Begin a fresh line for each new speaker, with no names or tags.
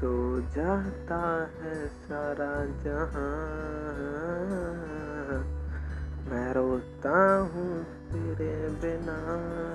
तो जाता है सारा जहाँ। मैं रोता हूँ तेरे बिना।